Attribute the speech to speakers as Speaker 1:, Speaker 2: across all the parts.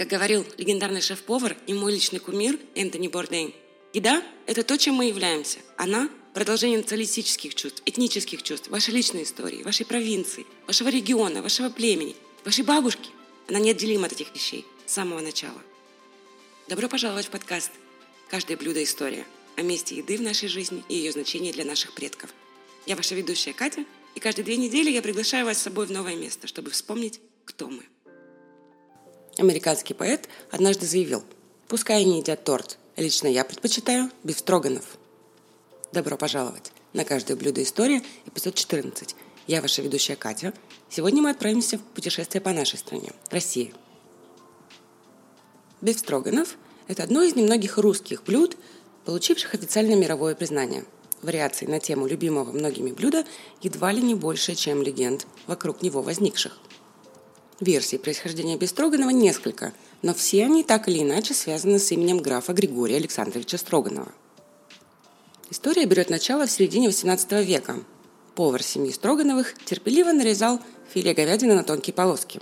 Speaker 1: Как говорил легендарный шеф-повар и мой личный кумир Энтони Бордейн, еда – это то, чем мы являемся. Она – продолжение националистических чувств, этнических чувств, вашей личной истории, вашей провинции, вашего региона, вашего племени, вашей бабушки. Она неотделима от этих вещей с самого начала. Добро пожаловать в подкаст «Каждое блюдо – история» о месте еды в нашей жизни и ее значении для наших предков. Я ваша ведущая Катя, и каждые две недели я приглашаю вас с собой в новое место, чтобы вспомнить, кто мы. Американский поэт однажды заявил, пускай они едят торт, лично я предпочитаю бифстроганов. Добро пожаловать на каждое блюдо история, эпизод 14. Я ваша ведущая Катя. Сегодня мы отправимся в путешествие по нашей стране, России. Бифстроганов – это одно из немногих русских блюд, получивших официальное мировое признание. Вариаций на тему любимого многими блюда едва ли не больше, чем легенд вокруг него возникших – Версий происхождения Бестроганова несколько, но все они так или иначе связаны с именем графа Григория Александровича Строганова. История берет начало в середине XVIII века. Повар семьи Строгановых терпеливо нарезал филе говядины на тонкие полоски.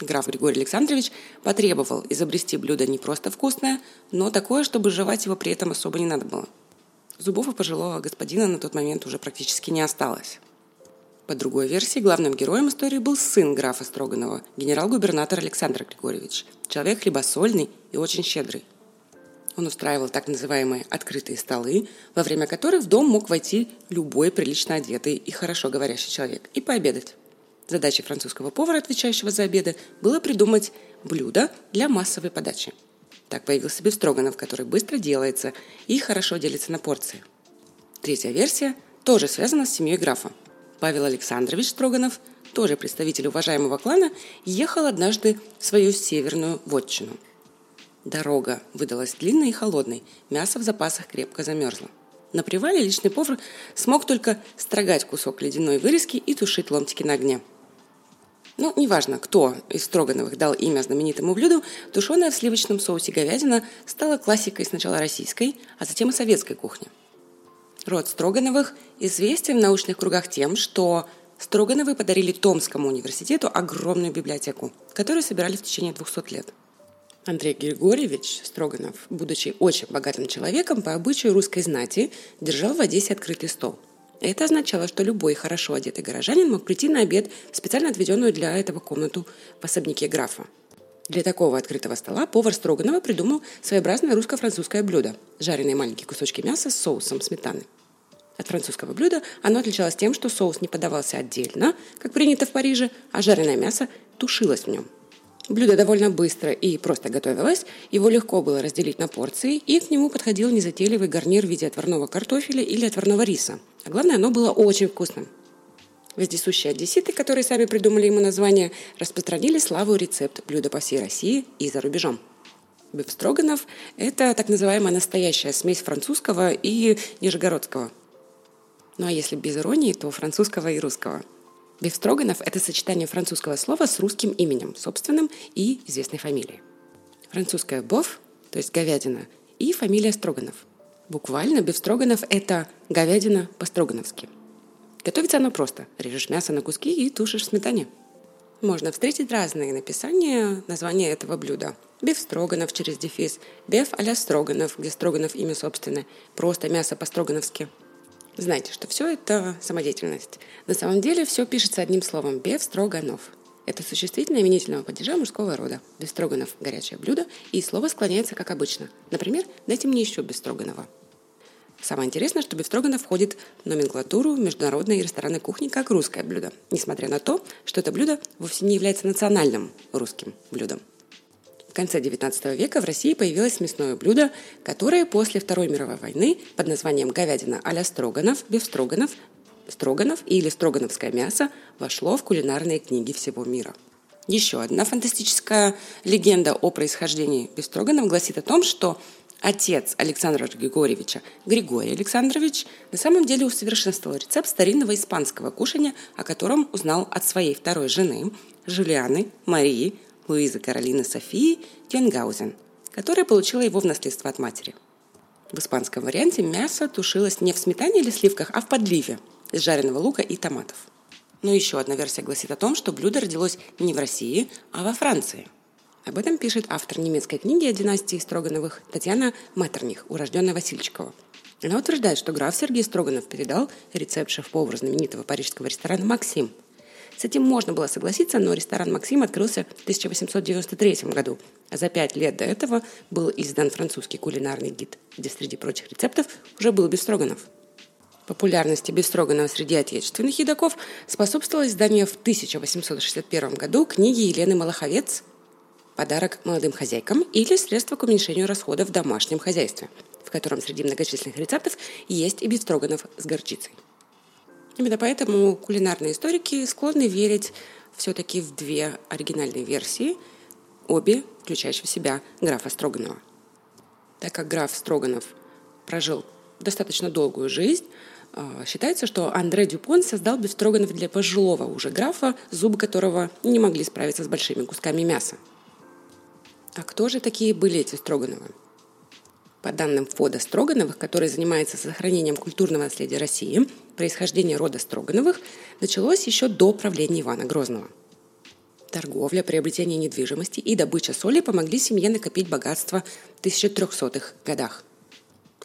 Speaker 1: Граф Григорий Александрович потребовал изобрести блюдо не просто вкусное, но такое, чтобы жевать его при этом особо не надо было. Зубов у пожилого господина на тот момент уже практически не осталось. По другой версии, главным героем истории был сын графа Строганова, генерал-губернатор Александр Григорьевич, человек хлебосольный и очень щедрый. Он устраивал так называемые «открытые столы», во время которых в дом мог войти любой прилично одетый и хорошо говорящий человек и пообедать. Задачей французского повара, отвечающего за обеды, было придумать блюдо для массовой подачи. Так появился бифстроганов, который быстро делается и хорошо делится на порции. Третья версия тоже связана с семьей графа. Павел Александрович Строганов, тоже представитель уважаемого клана, ехал однажды в свою северную вотчину. Дорога выдалась длинной и холодной, мясо в запасах крепко замерзло. На привале личный повар смог только строгать кусок ледяной вырезки и тушить ломтики на огне. Ну, неважно, кто из Строгановых дал имя знаменитому блюду, тушеная в сливочном соусе говядина стала классикой сначала российской, а затем и советской кухни. Род Строгановых известен в научных кругах тем, что Строгановы подарили Томскому университету огромную библиотеку, которую собирали в течение 200 лет. Андрей Григорьевич Строганов, будучи очень богатым человеком, по обычаю русской знати, держал в Одессе открытый стол. Это означало, что любой хорошо одетый горожанин мог прийти на обед в специально отведенную для этого комнату в особняке графа. Для такого открытого стола повар Строганова придумал своеобразное русско-французское блюдо – жареные маленькие кусочки мяса с соусом сметаны – от французского блюда оно отличалось тем, что соус не подавался отдельно, как принято в Париже, а жареное мясо тушилось в нем. Блюдо довольно быстро и просто готовилось, его легко было разделить на порции, и к нему подходил незатейливый гарнир в виде отварного картофеля или отварного риса. А главное, оно было очень вкусным. Вездесущие одесситы, которые сами придумали ему название, распространили славу рецепт блюда по всей России и за рубежом. Бифстроганов – это так называемая настоящая смесь французского и нижегородского – ну а если без иронии, то французского и русского. Бифстроганов – это сочетание французского слова с русским именем, собственным и известной фамилией. Французская «бов», то есть говядина, и фамилия Строганов. Буквально бифстроганов – это говядина по-строгановски. Готовится оно просто. Режешь мясо на куски и тушишь в сметане. Можно встретить разные написания названия этого блюда. Биф Строганов через дефис, беф а Строганов, где Строганов имя собственное, просто мясо по-строгановски – Знайте, что все это самодеятельность. На самом деле все пишется одним словом – Бефстроганов. Это существительное именительного падежа мужского рода. Бестроганов – горячее блюдо, и слово склоняется как обычно. Например, дайте мне еще бестроганова. Самое интересное, что бефстроганов входит в номенклатуру международной ресторанной кухни как русское блюдо, несмотря на то, что это блюдо вовсе не является национальным русским блюдом конце XIX века в России появилось мясное блюдо, которое после Второй мировой войны под названием говядина а-ля строганов, бифстроганов, строганов или строгановское мясо вошло в кулинарные книги всего мира. Еще одна фантастическая легенда о происхождении бифстроганов гласит о том, что отец Александра Григорьевича, Григорий Александрович, на самом деле усовершенствовал рецепт старинного испанского кушания, о котором узнал от своей второй жены, Жулианы Марии Луизы Каролины Софии Тенгаузен, которая получила его в наследство от матери. В испанском варианте мясо тушилось не в сметане или сливках, а в подливе из жареного лука и томатов. Но еще одна версия гласит о том, что блюдо родилось не в России, а во Франции. Об этом пишет автор немецкой книги о династии Строгановых Татьяна Матерних, урожденная Васильчикова. Она утверждает, что граф Сергей Строганов передал рецепт шеф-повара знаменитого парижского ресторана «Максим». С этим можно было согласиться, но ресторан «Максим» открылся в 1893 году, а за пять лет до этого был издан французский кулинарный гид, где среди прочих рецептов уже был Бестроганов. Популярности Бестроганова среди отечественных едоков способствовало издание в 1861 году книги Елены Малаховец подарок молодым хозяйкам или средство к уменьшению расходов в домашнем хозяйстве, в котором среди многочисленных рецептов есть и бестроганов с горчицей. Именно поэтому кулинарные историки склонны верить все-таки в две оригинальные версии, обе включающие в себя графа Строганова. Так как граф Строганов прожил достаточно долгую жизнь, а, Считается, что Андре Дюпон создал бефстроганов для пожилого уже графа, зубы которого не могли справиться с большими кусками мяса. А кто же такие были эти Строгановы? По данным Фода Строгановых, который занимается сохранением культурного наследия России, происхождение рода Строгановых началось еще до правления Ивана Грозного. Торговля, приобретение недвижимости и добыча соли помогли семье накопить богатство в 1300-х годах.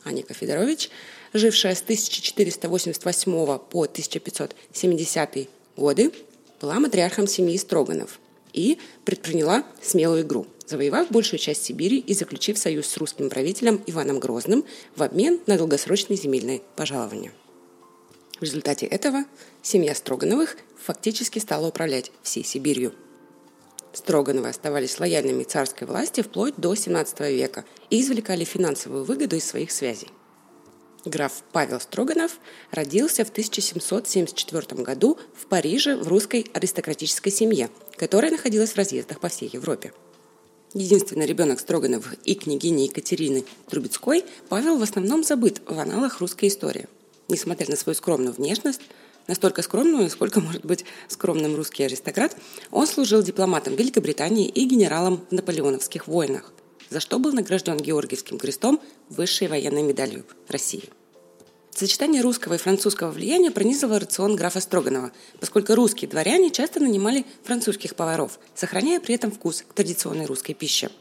Speaker 1: Аника Федорович, жившая с 1488 по 1570 годы, была матриархом семьи Строганов и предприняла смелую игру – завоевав большую часть Сибири и заключив союз с русским правителем Иваном Грозным в обмен на долгосрочные земельные пожалования. В результате этого семья Строгановых фактически стала управлять всей Сибирью. Строгановы оставались лояльными царской власти вплоть до XVII века и извлекали финансовую выгоду из своих связей. Граф Павел Строганов родился в 1774 году в Париже в русской аристократической семье, которая находилась в разъездах по всей Европе. Единственный ребенок Строгановых и княгини Екатерины Трубецкой, Павел в основном забыт в аналах русской истории. Несмотря на свою скромную внешность, настолько скромную, сколько может быть скромным русский аристократ, он служил дипломатом Великобритании и генералом в наполеоновских войнах, за что был награжден Георгиевским крестом высшей военной медалью России. Сочетание русского и французского влияния пронизывало рацион графа Строганова, поскольку русские дворяне часто нанимали французских поваров, сохраняя при этом вкус к традиционной русской пище.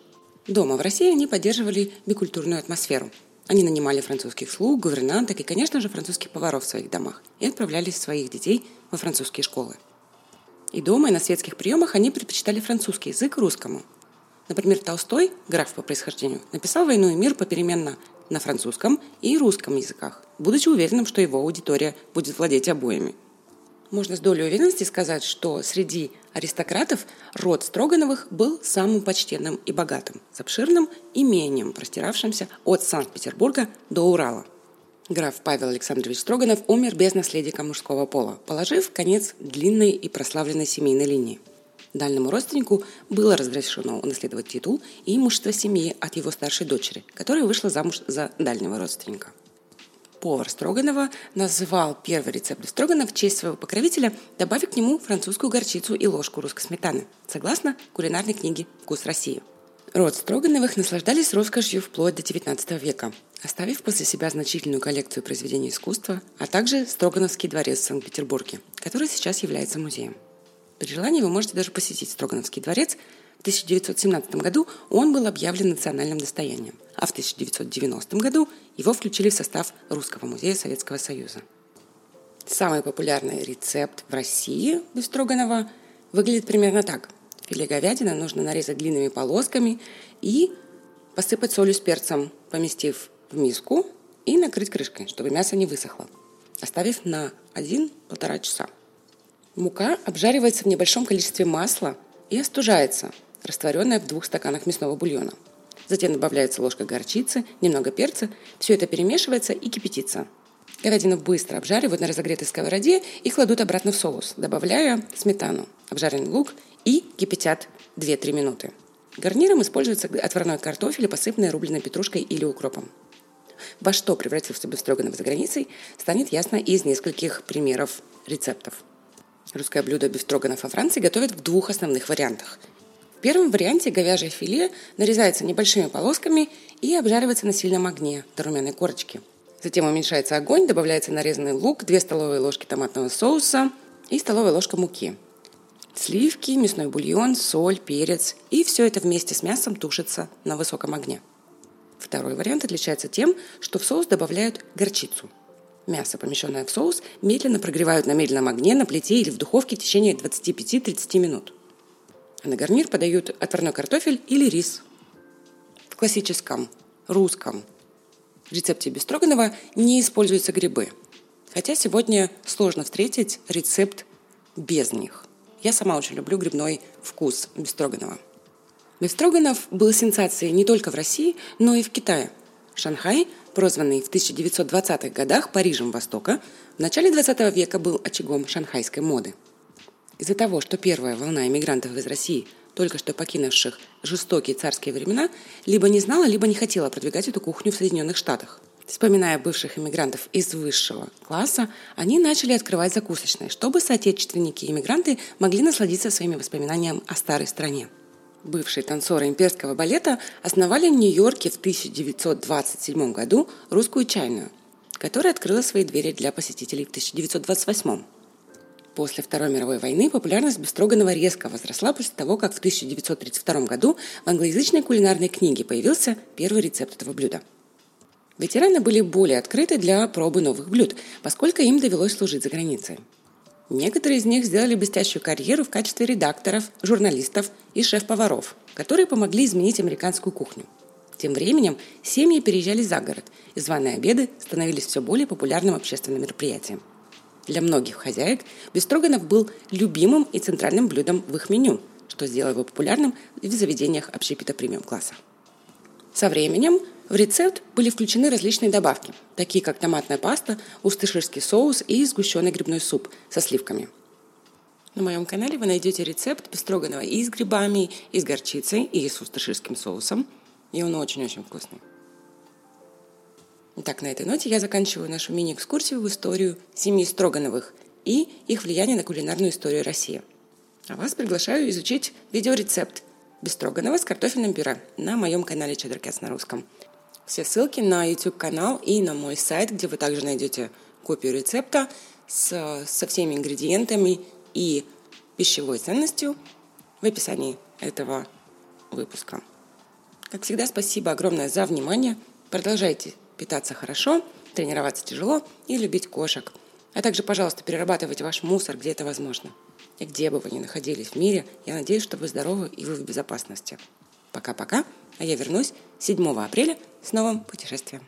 Speaker 1: Дома в России они поддерживали бикультурную атмосферу. Они нанимали французских слуг, гувернанток и, конечно же, французских поваров в своих домах и отправляли своих детей во французские школы. И дома, и на светских приемах они предпочитали французский язык русскому. Например, Толстой, граф по происхождению, написал «Войну и мир» попеременно на французском и русском языках, будучи уверенным, что его аудитория будет владеть обоими. Можно с долей уверенности сказать, что среди аристократов род Строгановых был самым почтенным и богатым, с обширным имением, простиравшимся от Санкт-Петербурга до Урала. Граф Павел Александрович Строганов умер без наследника мужского пола, положив конец длинной и прославленной семейной линии – Дальнему родственнику было разрешено унаследовать титул и имущество семьи от его старшей дочери, которая вышла замуж за дальнего родственника. Повар Строганова назвал первый рецепт Строгана в честь своего покровителя, добавив к нему французскую горчицу и ложку русской сметаны, согласно кулинарной книге «Вкус России». Род Строгановых наслаждались роскошью вплоть до XIX века, оставив после себя значительную коллекцию произведений искусства, а также Строгановский дворец в Санкт-Петербурге, который сейчас является музеем. При желании вы можете даже посетить Строгановский дворец. В 1917 году он был объявлен национальным достоянием, а в 1990 году его включили в состав Русского музея Советского Союза. Самый популярный рецепт в России Бестроганова выглядит примерно так. Филе говядины нужно нарезать длинными полосками и посыпать солью с перцем, поместив в миску и накрыть крышкой, чтобы мясо не высохло, оставив на 1-1,5 часа. Мука обжаривается в небольшом количестве масла и остужается, растворенная в двух стаканах мясного бульона. Затем добавляется ложка горчицы, немного перца, все это перемешивается и кипятится. Говядину быстро обжаривают на разогретой сковороде и кладут обратно в соус, добавляя сметану, обжаренный лук и кипятят 2-3 минуты. Гарниром используется отварной картофель, посыпанный рубленой петрушкой или укропом. Во что превратился бестроганов за границей, станет ясно из нескольких примеров рецептов. Русское блюдо бифстроганов во Франции готовят в двух основных вариантах. В первом варианте говяжье филе нарезается небольшими полосками и обжаривается на сильном огне до румяной корочки. Затем уменьшается огонь, добавляется нарезанный лук, 2 столовые ложки томатного соуса и столовая ложка муки. Сливки, мясной бульон, соль, перец. И все это вместе с мясом тушится на высоком огне. Второй вариант отличается тем, что в соус добавляют горчицу. Мясо, помещенное в соус, медленно прогревают на медленном огне на плите или в духовке в течение 25-30 минут. А на гарнир подают отварной картофель или рис. В классическом русском рецепте Бестроганова не используются грибы. Хотя сегодня сложно встретить рецепт без них. Я сама очень люблю грибной вкус Бестроганова. Бестроганов был сенсацией не только в России, но и в Китае. Шанхай, прозванный в 1920-х годах Парижем Востока, в начале 20 века был очагом шанхайской моды. Из-за того, что первая волна иммигрантов из России – только что покинувших жестокие царские времена, либо не знала, либо не хотела продвигать эту кухню в Соединенных Штатах. Вспоминая бывших иммигрантов из высшего класса, они начали открывать закусочные, чтобы соотечественники и иммигранты могли насладиться своими воспоминаниями о старой стране. Бывшие танцоры имперского балета основали в Нью-Йорке в 1927 году русскую чайную, которая открыла свои двери для посетителей в 1928 После Второй мировой войны популярность Бестроганова резко возросла после того, как в 1932 году в англоязычной кулинарной книге появился первый рецепт этого блюда. Ветераны были более открыты для пробы новых блюд, поскольку им довелось служить за границей. Некоторые из них сделали блестящую карьеру в качестве редакторов, журналистов и шеф-поваров, которые помогли изменить американскую кухню. Тем временем семьи переезжали за город, и званые обеды становились все более популярным общественным мероприятием. Для многих хозяек бестроганов был любимым и центральным блюдом в их меню, что сделало его популярным в заведениях общепита премиум-класса. Со временем в рецепт были включены различные добавки, такие как томатная паста, устыширский соус и сгущенный грибной суп со сливками. На моем канале вы найдете рецепт бестроганова и с грибами, и с горчицей, и с устыширским соусом. И он очень-очень вкусный. Итак, на этой ноте я заканчиваю нашу мини-экскурсию в историю семьи Строгановых и их влияние на кулинарную историю России. А вас приглашаю изучить видеорецепт бестроганова с картофельным пюре на моем канале Чедркес на русском. Все ссылки на YouTube-канал и на мой сайт, где вы также найдете копию рецепта с, со всеми ингредиентами и пищевой ценностью в описании этого выпуска. Как всегда, спасибо огромное за внимание. Продолжайте питаться хорошо, тренироваться тяжело и любить кошек. А также, пожалуйста, перерабатывайте ваш мусор, где это возможно. И где бы вы ни находились в мире, я надеюсь, что вы здоровы и вы в безопасности. Пока-пока, а я вернусь 7 апреля с новым путешествием.